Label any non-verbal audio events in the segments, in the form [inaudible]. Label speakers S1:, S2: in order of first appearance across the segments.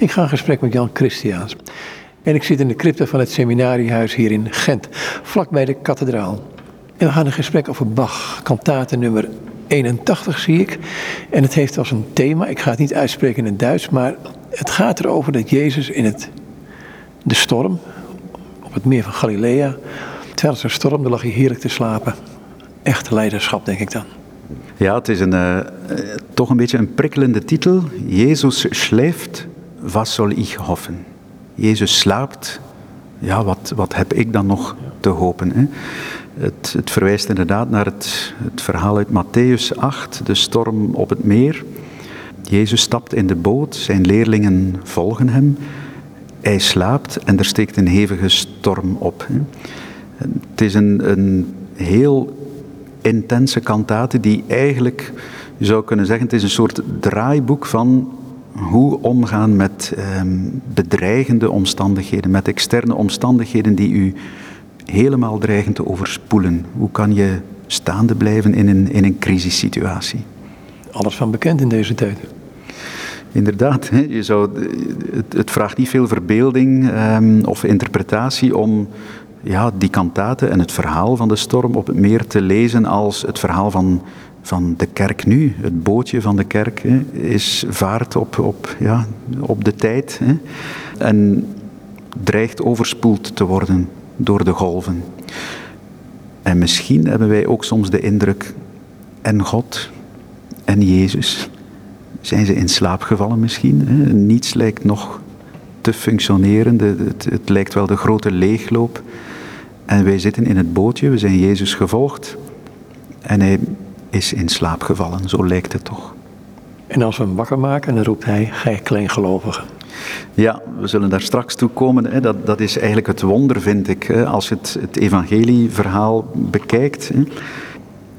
S1: Ik ga in gesprek met Jan Christiaans. En ik zit in de crypte van het seminariehuis hier in Gent, vlakbij de kathedraal. En we gaan een gesprek over Bach, kantate nummer 81 zie ik. En het heeft als een thema, ik ga het niet uitspreken in het Duits, maar het gaat erover dat Jezus in het, de storm, op het meer van Galilea, terwijl er storm, lag hij heerlijk te slapen. Echt leiderschap, denk ik dan.
S2: Ja, het is een, uh, toch een beetje een prikkelende titel. Jezus schläft, was zal ik hoffen? Jezus slaapt, ja, wat, wat heb ik dan nog te hopen? Hè? Het, het, verwijst inderdaad naar het, het verhaal uit Matthäus 8, de storm op het meer. Jezus stapt in de boot, zijn leerlingen volgen hem. Hij slaapt en er steekt een hevige storm op. Het is een, een heel intense kantate die eigenlijk, je zou kunnen zeggen, het is een soort draaiboek van hoe omgaan met ehm, bedreigende omstandigheden, met externe omstandigheden die u helemaal dreigen te overspoelen. Hoe kan je staande blijven in een, in een crisissituatie?
S1: Alles van bekend in deze tijd.
S2: Inderdaad, je zou, het, het vraagt niet veel verbeelding um, of interpretatie om ja, die kantate en het verhaal van de storm op het meer te lezen als het verhaal van, van de kerk nu. Het bootje van de kerk hè, is vaart op, op, ja, op de tijd hè, en dreigt overspoeld te worden door de golven. En misschien hebben wij ook soms de indruk, en God en Jezus, zijn ze in slaap gevallen misschien? Hè? Niets lijkt nog te functioneren, het, het lijkt wel de grote leegloop. En wij zitten in het bootje, we zijn Jezus gevolgd en hij is in slaap gevallen, zo lijkt het toch.
S1: En als we hem wakker maken, dan roept hij, gij kleingelovige.
S2: Ja, we zullen daar straks toe komen. Hè. Dat, dat is eigenlijk het wonder, vind ik, hè, als je het, het evangelieverhaal bekijkt. Hè.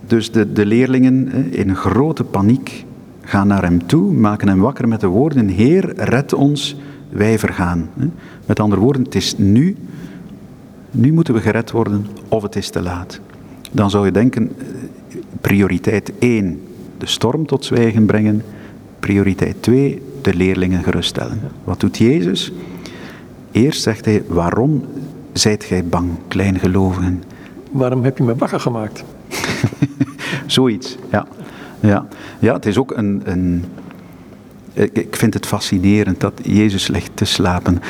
S2: Dus de, de leerlingen hè, in grote paniek gaan naar hem toe, maken hem wakker met de woorden, Heer, red ons, wij vergaan. Hè. Met andere woorden, het is nu, nu moeten we gered worden of het is te laat. Dan zou je denken, prioriteit 1, de storm tot zwijgen brengen. Prioriteit 2, de leerlingen geruststellen. Wat doet Jezus? Eerst zegt hij, waarom zijt gij bang, kleingelovigen?
S1: Waarom heb je me wakker gemaakt? [laughs]
S2: Zoiets, ja. ja. Ja, het is ook een, een ik vind het fascinerend dat Jezus ligt te slapen.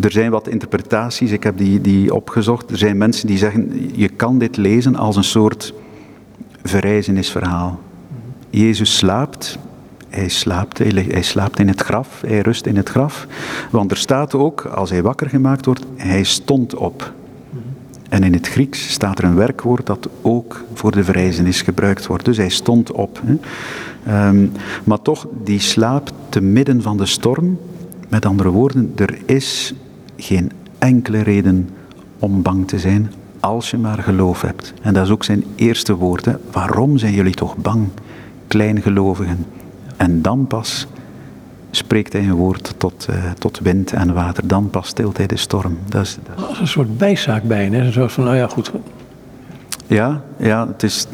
S2: Er zijn wat interpretaties, ik heb die, die opgezocht. Er zijn mensen die zeggen, je kan dit lezen als een soort verrijzenisverhaal. Jezus slaapt, hij slaapt, hij, slaapt in het graf, hij rust in het graf. Want er staat ook, als hij wakker gemaakt wordt, hij stond op. En in het Grieks staat er een werkwoord dat ook voor de verrijzenis gebruikt wordt. Dus hij stond op. Ehm, maar toch, die slaap te midden van de storm. Met andere woorden, er is geen enkele reden om bang te zijn als je maar geloof hebt. En dat is ook zijn eerste woord. Hè. Waarom zijn jullie toch bang, kleingelovigen? En dan pas spreekt hij een woord tot, uh, tot wind en water. Dan pas stilt hij de storm. Dat is,
S1: dat is... Een soort bijzaak bij, hè? Zo van, nou ja, goed.
S2: Ja, ja het, is,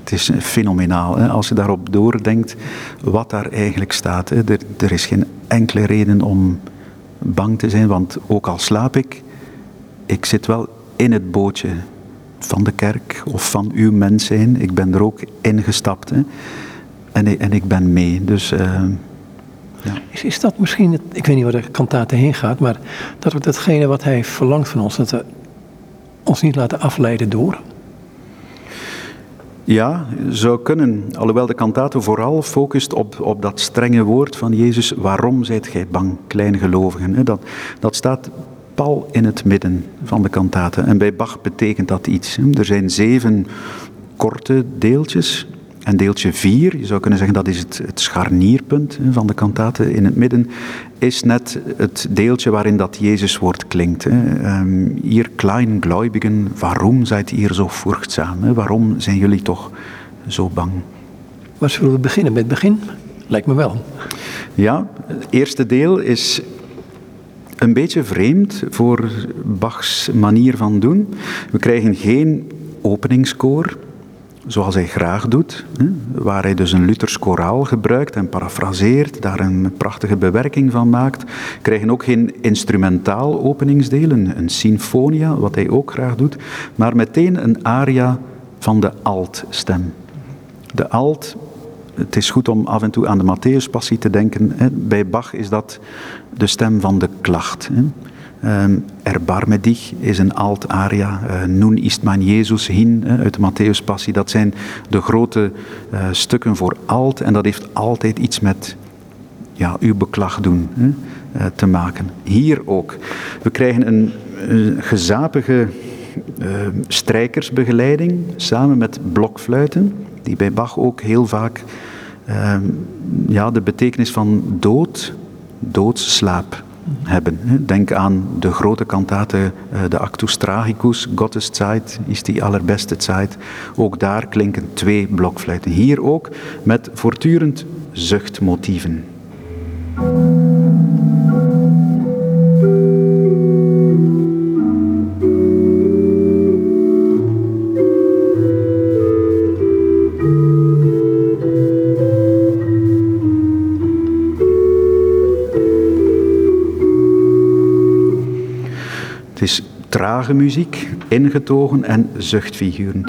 S2: het is fenomenaal. Hè? Als je daarop doordenkt wat daar eigenlijk staat. Hè? Er, er is geen enkele reden om bang te zijn, want ook al slaap ik, ik zit wel in het bootje van de kerk of van uw mens zijn. Ik ben er ook ingestapt. Hè? En, en ik ben mee. Dus, uh,
S1: ja. is, is dat misschien, het, ik weet niet waar de kantate heen gaat, maar dat we datgene wat hij verlangt van ons, dat we ons niet laten afleiden door?
S2: Ja, zou kunnen. Alhoewel de kantate vooral focust op, op dat strenge woord van Jezus. Waarom zijt gij bang, kleingelovigen? Dat, dat staat pal in het midden van de kantate. En bij Bach betekent dat iets. Er zijn zeven korte deeltjes en deeltje 4, je zou kunnen zeggen dat is het, het scharnierpunt van de kantate in het midden, is net het deeltje waarin dat Jezuswoord klinkt. Um, hier kleingläubigen, waarom zijt hier zo vruchtzaam? Waarom zijn jullie toch zo bang?
S1: Waar zullen we beginnen? Met het begin? Lijkt me wel.
S2: Ja, het eerste deel is een beetje vreemd voor Bachs manier van doen. We krijgen geen openingskoor, zoals hij graag doet, waar hij dus een Luthers koraal gebruikt en parafraseert, daar een prachtige bewerking van maakt, krijgen ook geen instrumentaal openingsdeel, een, een sinfonia, wat hij ook graag doet, maar meteen een aria van de altstem. De alt, het is goed om af en toe aan de Matthäuspassie te denken, bij Bach is dat de stem van de klacht. Um, Erbarme dich is een alt aria. Uh, Nun ist mein Jesus hin uit de Matthäus Passie. Dat zijn de grote uh, stukken voor alt. En dat heeft altijd iets met ja, uw beklag doen hè, uh, te maken. Hier ook. We krijgen een, een gezapige strijkersbegeleiding samen met blokfluiten. Die bij Bach ook heel vaak ehm, ja, de betekenis van dood, doodsslaap hebben. Denk aan de grote kantate, eh, de Actus Tragicus, Gottes Zeit is die allerbeste Zeit. Ook daar klinken twee blokfluiten. Hier ook met voortdurend zuchtmotieven. Trage muziek, ingetogen en zuchtfiguren.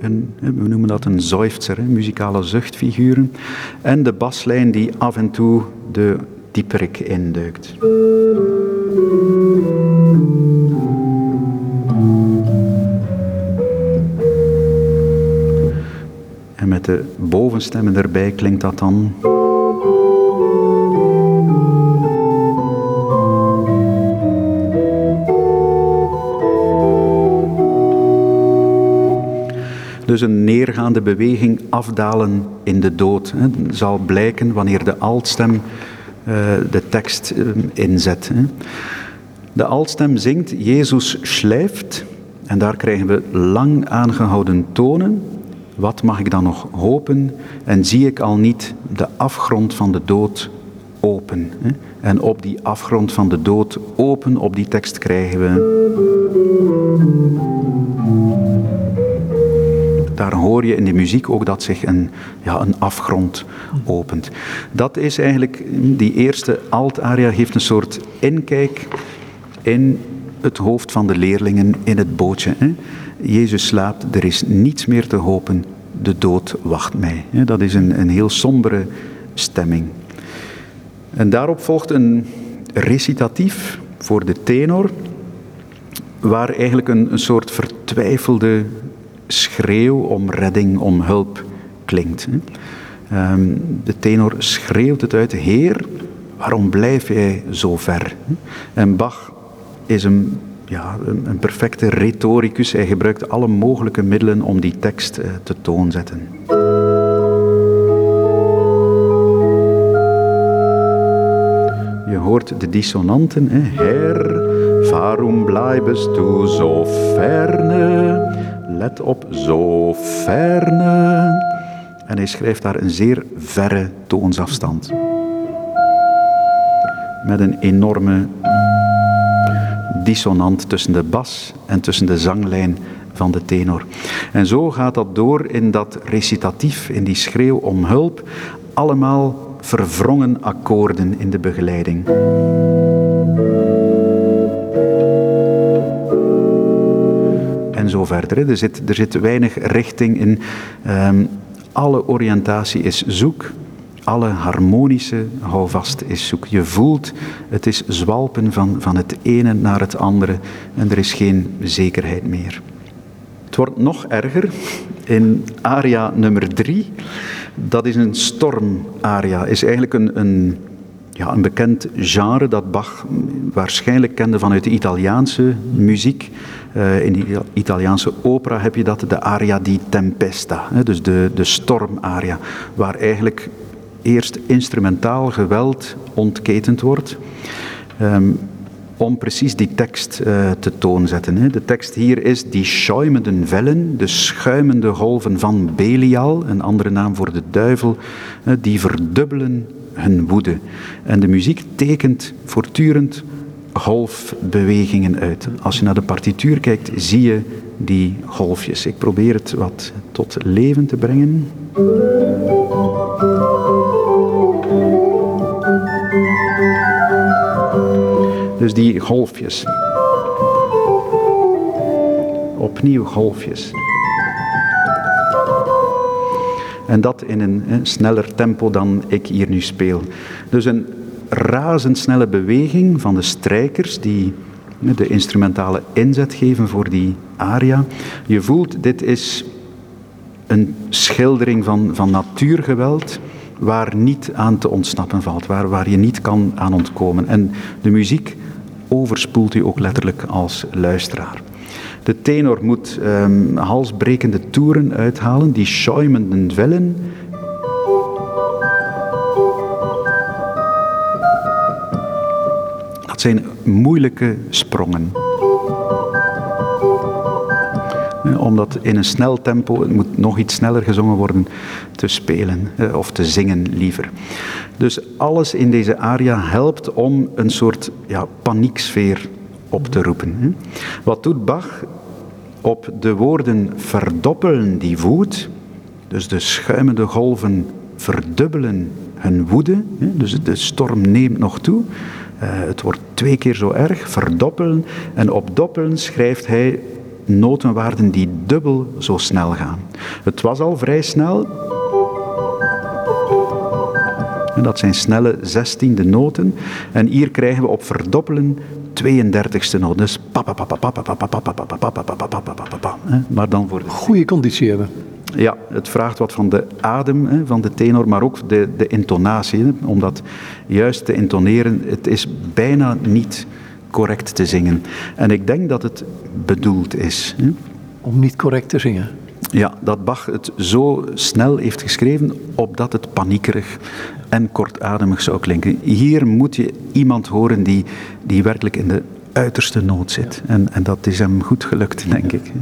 S2: En we noemen dat een zoifzer, muzikale zuchtfiguren. En de baslijn die af en toe de dieperik induikt. En met de bovenstemmen erbij klinkt dat dan. Dus een neergaande beweging afdalen in de dood. Hè. zal blijken wanneer de altstem uh, de tekst uh, inzet. Hè. De altstem zingt, Jezus schlijft, en daar krijgen we lang aangehouden tonen. Wat mag ik dan nog hopen? En zie ik al niet de afgrond van de dood open? Hè? En op die afgrond van de dood open, op die tekst krijgen we daar hoor je in de muziek ook dat zich een, ja, een afgrond opent. Dat is eigenlijk, die eerste alt-aria geeft een soort inkijk in het hoofd van de leerlingen in het bootje. Hè. Jezus slaapt, er is niets meer te hopen, de dood wacht mij. Dat is een, een heel sombere stemming. En daarop volgt een recitatief voor de tenor, waar eigenlijk een, een soort vertwijfelde schreeuw om redding, om hulp klinkt. Ehm, de tenor schreeuwt het uit, Heer, waarom blijf jij zo ver? En Bach is een, ja, een perfecte retoricus. Hij gebruikt alle mogelijke middelen om die tekst eh, te toonzetten. Je hoort de dissonanten. Her, waarom blijbest du zo ferne? Let op, zo ferne. En hij schrijft daar een zeer verre toonsafstand. Met een enorme dissonant tussen de bas en tussen de zanglijn van de tenor. En zo gaat dat door in dat recitatief, in die schreeuw om hulp, allemaal verwrongen akkoorden in de begeleiding. Verder. Er zit, er zit weinig richting in. Um, alle oriëntatie is zoek. Alle harmonische houvast is zoek. Je voelt, het is zwalpen van, van het ene naar het andere en er is geen zekerheid meer. Het wordt nog erger in aria nummer drie. Dat is een stormaria. Is eigenlijk een, een, ja, een bekend genre dat Bach waarschijnlijk kende vanuit de Italiaanse muziek. Uh, in de Italiaanse opera heb je dat, de aria di tempesta, hè, dus de, de stormaria, waar eigenlijk eerst instrumentaal geweld ontketend wordt. Um, om precies die tekst uh, te toonzetten. Hè. De tekst hier is die schuimende vellen, de schuimende golven van Belial, een andere naam voor de duivel, die verdubbelen hun woede. En de muziek tekent voortdurend golfbewegingen uit. Als je naar de partituur kijkt, zie je die golfjes. Ik probeer het wat tot leven te brengen. Dus die golfjes. Opnieuw golfjes. En dat in een, sneller tempo dan ik hier nu speel. Dus een razendsnelle beweging van de strijkers die de instrumentale inzet geven voor die aria. Je voelt, dit is een schildering van, van natuurgeweld waar niet aan te ontsnappen valt, waar, waar je niet kan aan ontkomen. En de muziek overspoelt u ook letterlijk als luisteraar. De tenor moet um, halsbrekende toeren uithalen, die schäumenden Wellen. Dat zijn moeilijke sprongen. Omdat in een snel tempo, het moet nog iets sneller gezongen worden, te spelen eh, of te zingen liever. Dus alles in deze aria helpt om een soort ja, panieksfeer op te roepen. Wat doet Bach? Op de woorden verdoppelen die woed, dus de schuimende golven verdubbelen hun woede, dus de storm neemt nog toe. Eh, het wordt twee keer zo erg, verdoppelen. En op doppelen schrijft hij notenwaarden die dubbel zo snel gaan. Het was al vrij snel. En dat zijn snelle zestiende noten. En hier krijgen we op verdoppelen 32ste noot. Dus maar dan voor de...
S1: Goede conditie hebben.
S2: Ja, het vraagt wat van de adem van de tenor, maar ook de, de intonatie. Om dat juist te intoneren, het is bijna niet correct te zingen. En ik denk dat het bedoeld is.
S1: Om niet correct te zingen?
S2: Ja, dat Bach het zo snel heeft geschreven, opdat het paniekerig en kortademig zou klinken. Hier moet je iemand horen die, die werkelijk in de uiterste nood zit. En, en dat is hem goed gelukt, denk ik.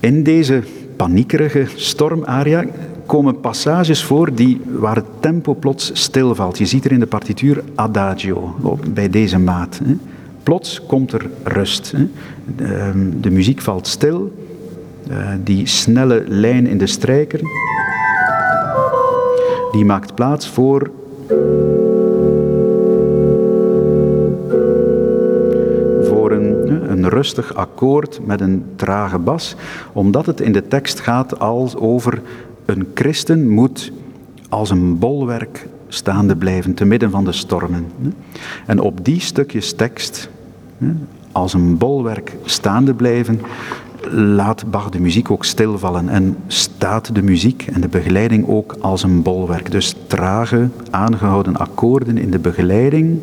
S2: In deze paniekerige stormaria komen passages voor die, waar het tempo plots stilvalt. Je ziet er in de partituur adagio, bij deze maat. Plots komt er rust. Ehm, de muziek valt stil. Eh, die snelle lijn in de strijker, die maakt plaats voor voor een, een rustig akkoord met een trage bas, omdat het in de tekst gaat als over een christen moet als een bolwerk staande blijven te midden van de stormen. En op die stukjes tekst, als een bolwerk staande blijven, laat Bach de muziek ook stilvallen en staat de muziek en de begeleiding ook als een bolwerk. Dus trage, aangehouden akkoorden in de begeleiding.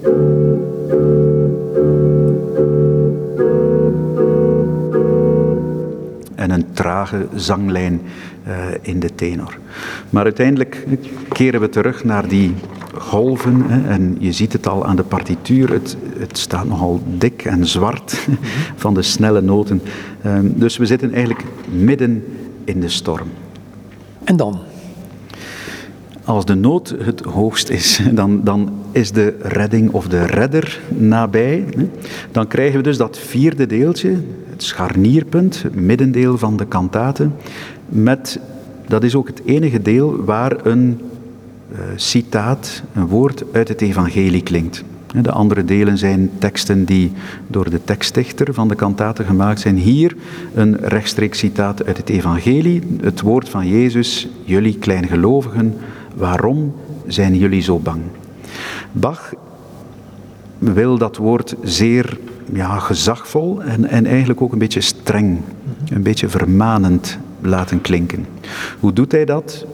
S2: En een trage zanglijn uh, in de tenor. Maar uiteindelijk keren we terug naar die golven. Hè, en je ziet het al aan de partituur, het, het staat nogal dik en zwart [laughs] van de snelle noten. Um, dus we zitten eigenlijk midden in de storm.
S1: En dan?
S2: Als de nood het hoogst is, [laughs] dan, dan is de redding of de redder nabij. Dan krijgen we dus dat vierde deeltje, het scharnierpunt, het middendeel van de kantate, met, dat is ook het enige deel waar een citaat, een woord uit het evangelie klinkt. De andere delen zijn teksten die door de tekstdichter van de kantaten gemaakt zijn. Hier een rechtstreeks citaat uit het evangelie, het woord van Jezus, jullie kleingelovigen, waarom zijn jullie zo bang? Bach wil dat woord zeer ja, gezagvol en, en eigenlijk ook een beetje streng, een beetje vermanend laten klinken. Hoe doet hij dat?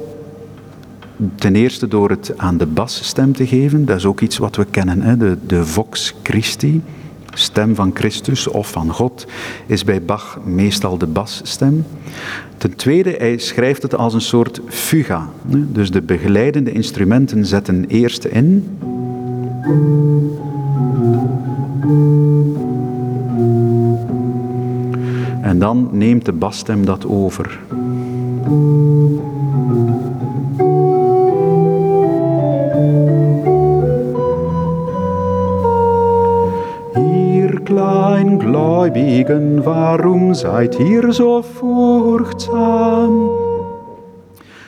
S2: Ten eerste door het aan de basstem te geven. Dat is ook iets wat we kennen. Hè? De, de vox Christi, stem van Christus of van God, is bij Bach meestal de basstem. Ten tweede, hij schrijft het als een soort fuga. Dus de begeleidende instrumenten zetten eerst in. En dan neemt de basstem dat over. Biegen, waarom zijt hier zo voegzaam?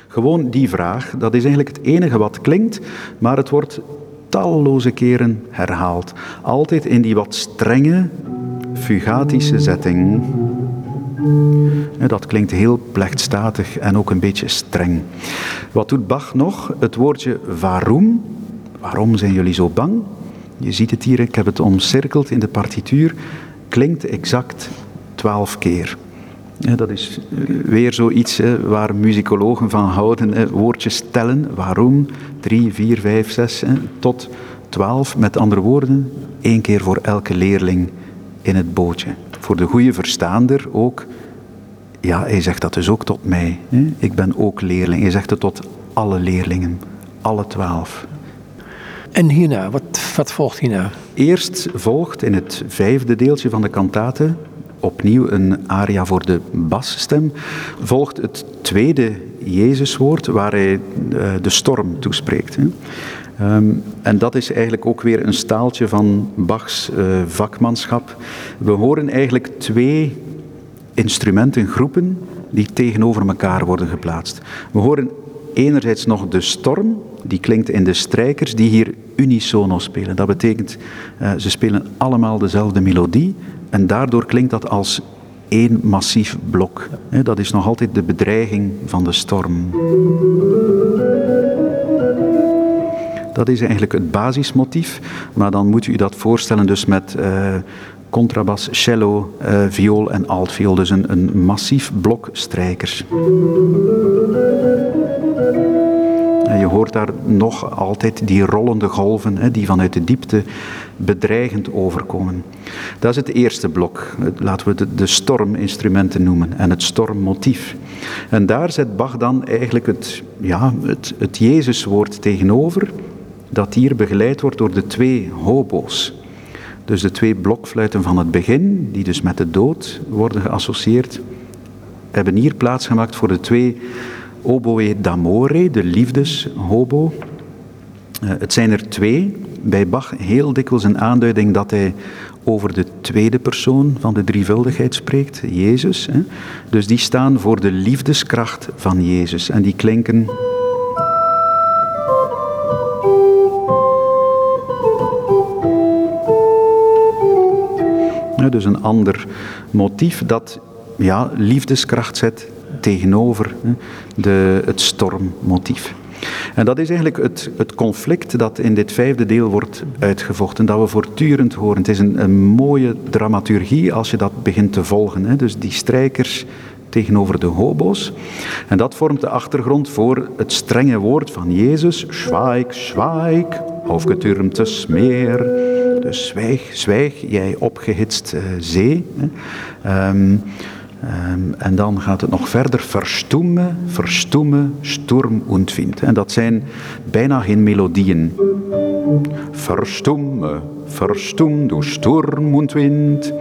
S2: Gewoon die vraag, dat is eigenlijk het enige wat klinkt, maar het wordt talloze keren herhaald. Altijd in die wat strenge, fugatische setting. Dat klinkt heel plechtstatig en ook een beetje streng. Wat doet Bach nog? Het woordje waarom. Waarom zijn jullie zo bang? Je ziet het hier, ik heb het omcirkeld in de partituur. Klinkt exact twaalf keer. Dat is eh, weer zoiets waar muzikologen van houden. Woordjes tellen. Waarom? Drie, vier, vijf, zes, tot twaalf. Met andere woorden, één keer voor elke leerling in het bootje. Voor de goede verstaander ook. Ja, hij zegt dat dus ook tot mij. Ik ben ook leerling. Hij zegt het tot alle leerlingen. Alle twaalf.
S1: En hierna, wat, wat volgt hierna?
S2: Eerst volgt in het vijfde deeltje van de kantate opnieuw een aria voor de basstem. Volgt het tweede Jezuswoord waar hij eh, de storm toespreekt. Ehm, en dat is eigenlijk ook weer een staaltje van Bachs uh, vakmanschap. We horen eigenlijk twee instrumentengroepen die tegenover elkaar worden geplaatst. We horen enerzijds nog de storm, die klinkt in de strijkers, die hier unisono spelen. Dat betekent, uh, ze spelen allemaal dezelfde melodie en daardoor klinkt dat als één massief blok. Dat is nog altijd de bedreiging van de storm. Dat is eigenlijk het basismotief, maar dan moet u dat voorstellen dus met uh, contrabas, cello, uh, viool en altviool. Dus een, een massief blok strijkers. En je hoort daar nog altijd die rollende golven die vanuit de diepte bedreigend overkomen. Dat is het eerste blok. Laten we het de storminstrumenten noemen en het stormmotief. En daar zet Bach dan eigenlijk het, ja, het, het Jezuswoord tegenover, dat hier begeleid wordt door de twee hobo's. Dus de twee blokfluiten van het begin, die dus met de dood worden geassocieerd, hebben hier plaatsgemaakt voor de twee oboe d'amore, de liefdeshobo. Uh, het zijn er twee. Bij Bach heel dikwijls een aanduiding dat hij over de tweede persoon van de drievuldigheid spreekt, Jezus. Dus die staan voor de liefdeskracht van Jezus. En die klinken. Dus een ander motief dat ja, liefdeskracht zet tegenover de, het stormmotief. En dat is eigenlijk het, het, conflict dat in dit vijfde deel wordt uitgevochten, dat we voortdurend horen. Het is een, een mooie dramaturgie als je dat begint te volgen. Hè. Dus die strijkers tegenover de hobo's. En dat vormt de achtergrond voor het strenge woord van Jezus. Schweig, schweig, aufgetürmtes Meer. Dus zwijg, zwijg, jij opgehitst uh, zee. Hè. Um, Um, en dan gaat het nog verder. Verstoemen, verstoemen, sturm und wind. En dat zijn bijna geen melodieën. Verstoemen, verstoem, du sturm und wind.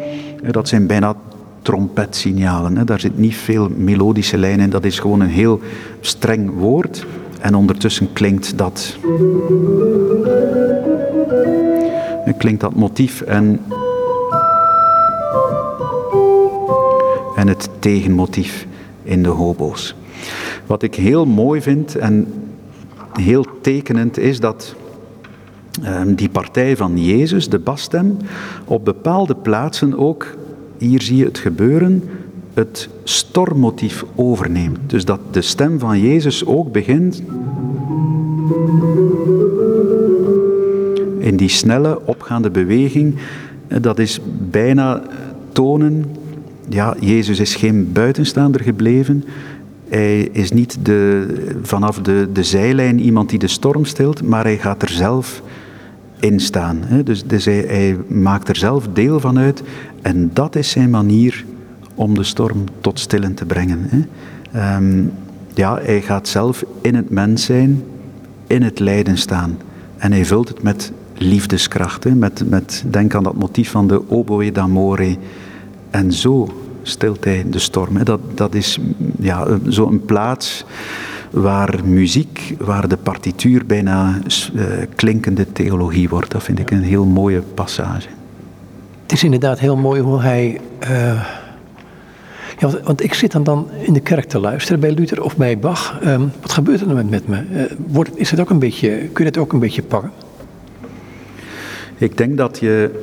S2: Dat zijn bijna trompetsignalen. Daar zit niet veel melodische lijn in. Dat is gewoon een heel streng woord. En ondertussen klinkt dat. Klinkt dat motief. En en het tegenmotief in de hobo's. Wat ik heel mooi vind en heel tekenend is dat um, die partij van Jezus, de basstem, op bepaalde plaatsen ook, hier zie je het gebeuren, het stormmotief overneemt. Dus dat de stem van Jezus ook begint in die snelle opgaande beweging. Dat is bijna tonen ja, Jezus is geen buitenstaander gebleven. Hij is niet de, vanaf de, de zijlijn iemand die de storm stilt, maar hij gaat er zelf in staan. Dus, dus hij, maakt er zelf deel van uit en dat is zijn manier om de storm tot stillen te brengen. Um, ja, hij gaat zelf in het mens zijn, in het lijden staan. En hij vult het met liefdeskracht. Hè? Met, met, denk aan dat motief van de oboe d'amore. En zo stilt hij de storm. Dat, dat is ja, zo'n plaats waar muziek, waar de partituur bijna uh, klinkende theologie wordt. Dat vind ik een heel mooie passage.
S1: Het is inderdaad heel mooi hoe hij. eh, ja, want, want ik zit dan, dan in de kerk te luisteren bij Luther of bij Bach. Ehm, wat gebeurt er dan met, met me? Eh, wordt, is het ook een beetje, kun je het ook een beetje pakken?
S2: Ik denk dat je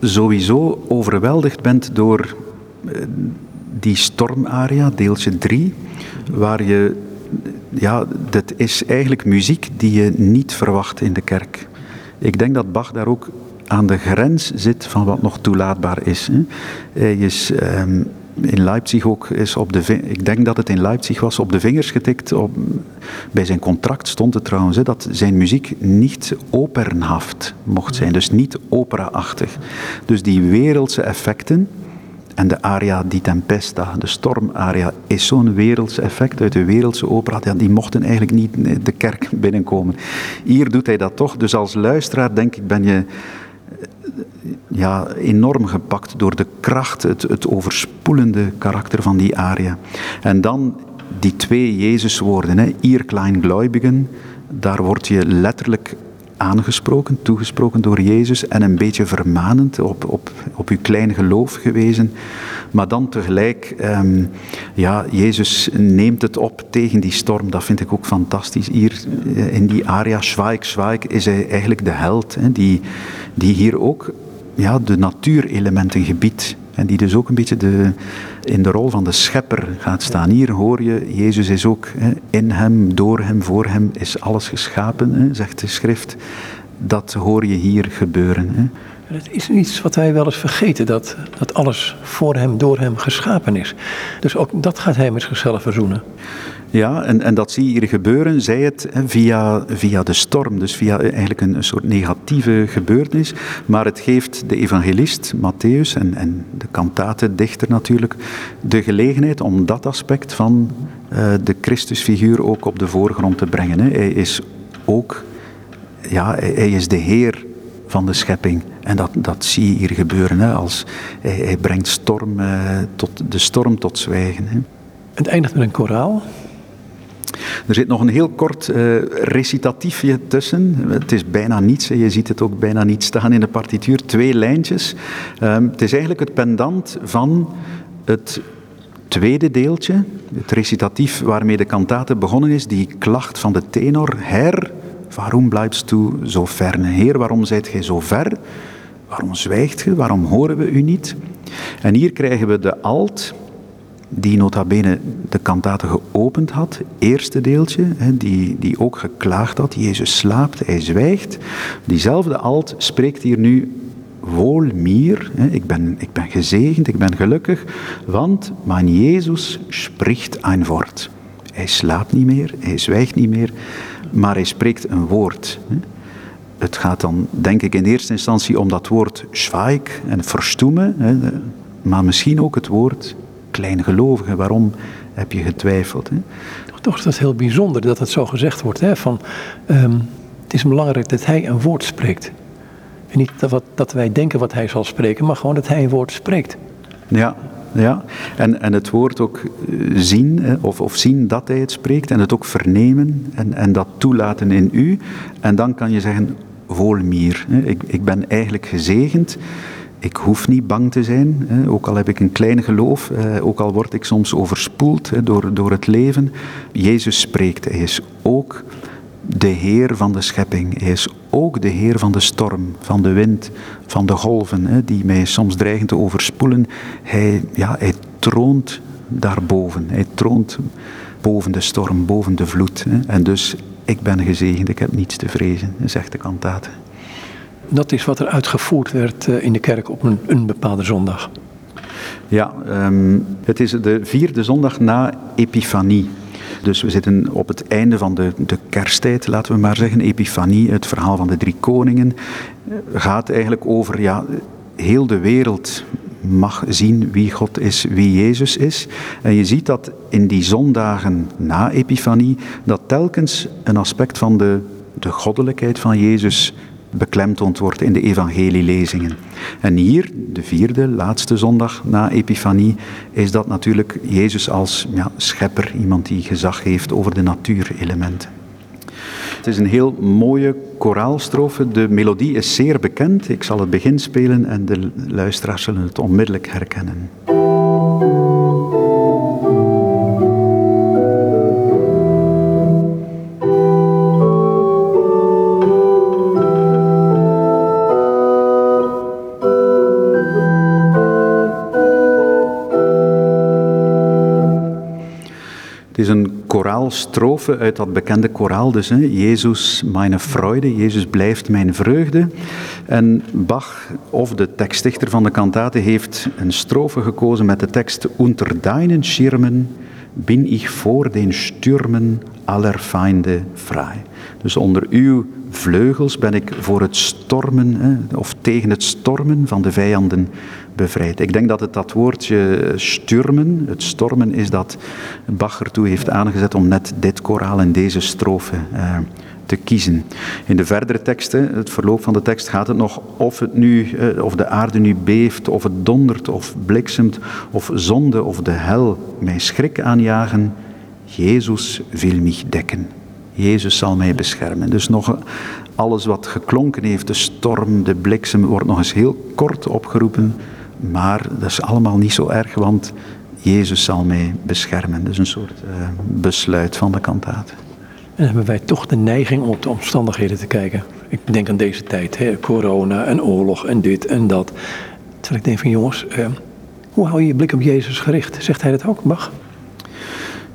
S2: sowieso overweldigd bent door eh, die stormaria, deeltje 3, waar je, ja, dat is eigenlijk muziek die je niet verwacht in de kerk. Ik denk dat Bach daar ook aan de grens zit van wat nog toelaatbaar is. Hè. Hij is ehm, in Leipzig ook is op de, ik denk dat het in Leipzig was, op de vingers getikt. Op, bij zijn contract stond het trouwens hè, dat zijn muziek niet opernhaft mocht zijn, dus niet opera-achtig. Dus die wereldse effecten, en de aria di tempesta, de stormaria, is zo'n wereldse effect uit de wereldse opera. Die mochten eigenlijk niet de kerk binnenkomen. Hier doet hij dat toch. Dus als luisteraar, denk ik, ben je ja, enorm gepakt door de kracht, het, het overspoelende karakter van die aria. En dan die twee Jezuswoorden, hè, ihr Kleingläubigen, daar word je letterlijk aangesproken, toegesproken door Jezus en een beetje vermanend op, op, op uw klein geloof gewezen. Maar dan tegelijk, ehm, ja, Jezus neemt het op tegen die storm. Dat vind ik ook fantastisch. Hier eh, in die aria, Schweig, Schweig, is hij eigenlijk de held, hè, die, die hier ook ja, de natuurelementen gebiedt. En die dus ook een beetje de, in de rol van de schepper gaat staan. Hier hoor je, Jezus is ook hè, in hem, door hem, voor hem is alles geschapen, hè, zegt de schrift. Dat hoor je hier gebeuren. Hè.
S1: Het is iets wat wij wel eens vergeten, dat, dat alles voor hem, door hem geschapen is. Dus ook dat gaat hij met zichzelf verzoenen.
S2: Ja, en, en dat zie je hier gebeuren, zij het via, via de storm, dus via eigenlijk een, soort negatieve gebeurtenis. Maar het geeft de evangelist, Matthäus, en, en de kantatendichter natuurlijk, de gelegenheid om dat aspect van eh, de Christusfiguur ook op de voorgrond te brengen. Hè. Hij is ook, ja, hij, is de Heer van de schepping. En dat, dat zie je hier gebeuren. Hè, als hij, hij brengt storm, eh, tot, de storm tot zwijgen. Hè.
S1: Het eindigt met een koraal.
S2: Er zit nog een heel kort eh, recitatiefje tussen. Het is bijna niets, hè. je ziet het ook bijna niet staan in de partituur. Twee lijntjes. Ehm, het is eigenlijk het pendant van het tweede deeltje, het recitatief waarmee de kantate begonnen is, die klacht van de tenor. Herr, waarom blijft u zo ver? Heer, waarom zijt gij zo ver? Waarom zwijgt ge? Waarom horen we u niet? En hier krijgen we de alt, die nota bene de kantate geopend had, eerste deeltje, die, die ook geklaagd had. Jezus slaapt, hij zwijgt. Diezelfde alt spreekt hier nu wohl mir, ik, ben, ik ben gezegend, ik ben gelukkig, want mijn Jezus spreekt een woord. Hij slaapt niet meer, hij zwijgt niet meer, maar hij spreekt een woord. Het gaat dan, denk ik, in eerste instantie om dat woord schweig en verstoemen, maar misschien ook het woord kleingelovige. Waarom heb je getwijfeld? Hè?
S1: Toch is dat heel bijzonder dat het zo gezegd wordt. Hè? Van, ehm, het is belangrijk dat hij een woord spreekt. En niet dat, wat, dat wij denken wat hij zal spreken, maar gewoon dat hij een woord spreekt.
S2: Ja, ja. En, en het woord ook eh, zien, of, of zien dat hij het spreekt, en het ook vernemen en, en dat toelaten in u. En dan kan je zeggen, vol mir. Hè. Ik, ik ben eigenlijk gezegend. Ik hoef niet bang te zijn, ook al heb ik een klein geloof, eh, ook al word ik soms overspoeld door, door het leven. Jezus spreekt, hij is ook de Heer van de schepping. Hij is ook de Heer van de storm, van de wind, van de golven, die mij soms dreigen te overspoelen. Hij, ja, hij troont daarboven. Hij troont boven de storm, boven de vloed. En dus, ik ben gezegend, ik heb niets te vrezen, zegt de kantate.
S1: Dat is wat er uitgevoerd werd eh, in de kerk op een, bepaalde zondag.
S2: Ja, um, het is de vierde zondag na Epifanie. Dus we zitten op het einde van de, de kersttijd, laten we maar zeggen. Epifanie, het verhaal van de drie koningen, gaat eigenlijk over ja, heel de wereld mag zien wie God is, wie Jezus is. En je ziet dat in die zondagen na Epifanie, dat telkens een aspect van de, de goddelijkheid van Jezus beklemtoond wordt in de evangelielezingen. En hier, de vierde, laatste zondag na Epifanie, is dat natuurlijk Jezus als ja, schepper, iemand die gezag heeft over de natuurelementen. het is een heel mooie koraalstrofe. De melodie is zeer bekend. Ik zal het begin spelen en de luisteraars zullen het onmiddellijk herkennen. Koraalstrofe uit dat bekende koraal dus. Hè. Jezus meine Freude, Jezus blijft mijn vreugde. En Bach, of de tekstdichter van de kantate, heeft een strofe gekozen met de tekst Unter deinen Schirmen bin ich vor den Stürmen aller Feinde frei. Dus onder uw vleugels ben ik voor het stormen, hè, of tegen het stormen van de vijanden Ik denk dat het dat woordje stürmen, het stormen, is dat Bach ertoe heeft aangezet om net dit koraal en deze strofe eh, te kiezen. In de verdere teksten, het verloop van de tekst, gaat het nog of, het nu, eh, of de aarde nu beeft, of het dondert, of bliksemt, of zonde of de hel mij schrik aanjagen. Jezus wil mich dekken. Jezus zal mij beschermen. Dus nog alles wat geklonken heeft, de storm, de bliksem, wordt nog eens heel kort opgeroepen. Maar dat is allemaal niet zo erg, want Jezus zal mij beschermen. Is een soort uh, besluit van de kantaat.
S1: En hebben wij toch de neiging om op de omstandigheden te kijken. Ik denk aan deze tijd, hè, corona en oorlog en dit en dat. Terwijl ik denk van jongens, uh, hoe hou je je blik op Jezus gericht? Zegt hij dat ook, Bach?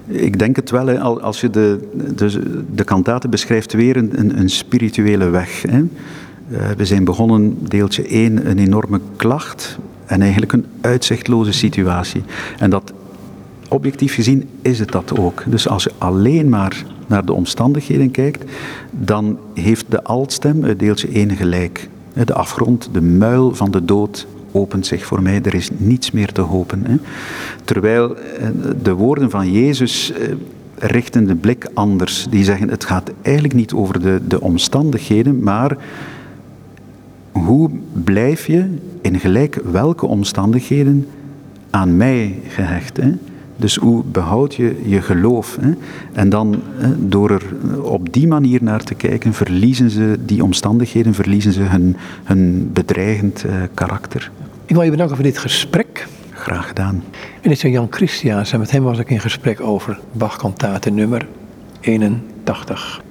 S2: Ik denk het wel. Hè. Als je de, de, de kantaten beschrijft weer een, een spirituele weg. Hè. Uh, we zijn begonnen, deeltje 1, een enorme klacht en eigenlijk een uitzichtloze situatie. En dat, objectief gezien, is het dat ook. Dus als je alleen maar naar de omstandigheden kijkt, dan heeft de altstem uit deeltje 1 gelijk. De afgrond, de muil van de dood opent zich voor mij, er is niets meer te hopen. Terwijl de woorden van Jezus richten de blik anders. Die zeggen, het gaat eigenlijk niet over de, de omstandigheden, maar hoe blijf je in gelijk welke omstandigheden aan mij gehecht? Hè? Dus hoe behoud je je geloof? Hè? En dan door er op die manier naar te kijken, verliezen ze die omstandigheden, verliezen ze hun, hun bedreigend uh, karakter.
S1: Ik wil je bedanken voor dit gesprek.
S2: Graag gedaan.
S1: En dit is Jan Christiaans en met hem was ik in gesprek over Bach-kantate nummer 81.